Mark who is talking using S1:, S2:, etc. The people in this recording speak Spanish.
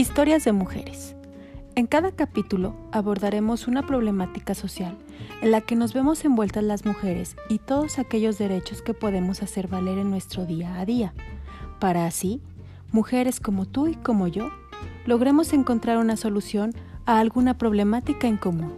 S1: Historias de mujeres. En cada capítulo abordaremos una problemática social en la que nos vemos envueltas las mujeres y todos aquellos derechos que podemos hacer valer en nuestro día a día, para así, mujeres como tú y como yo, logremos encontrar una solución a alguna problemática en común.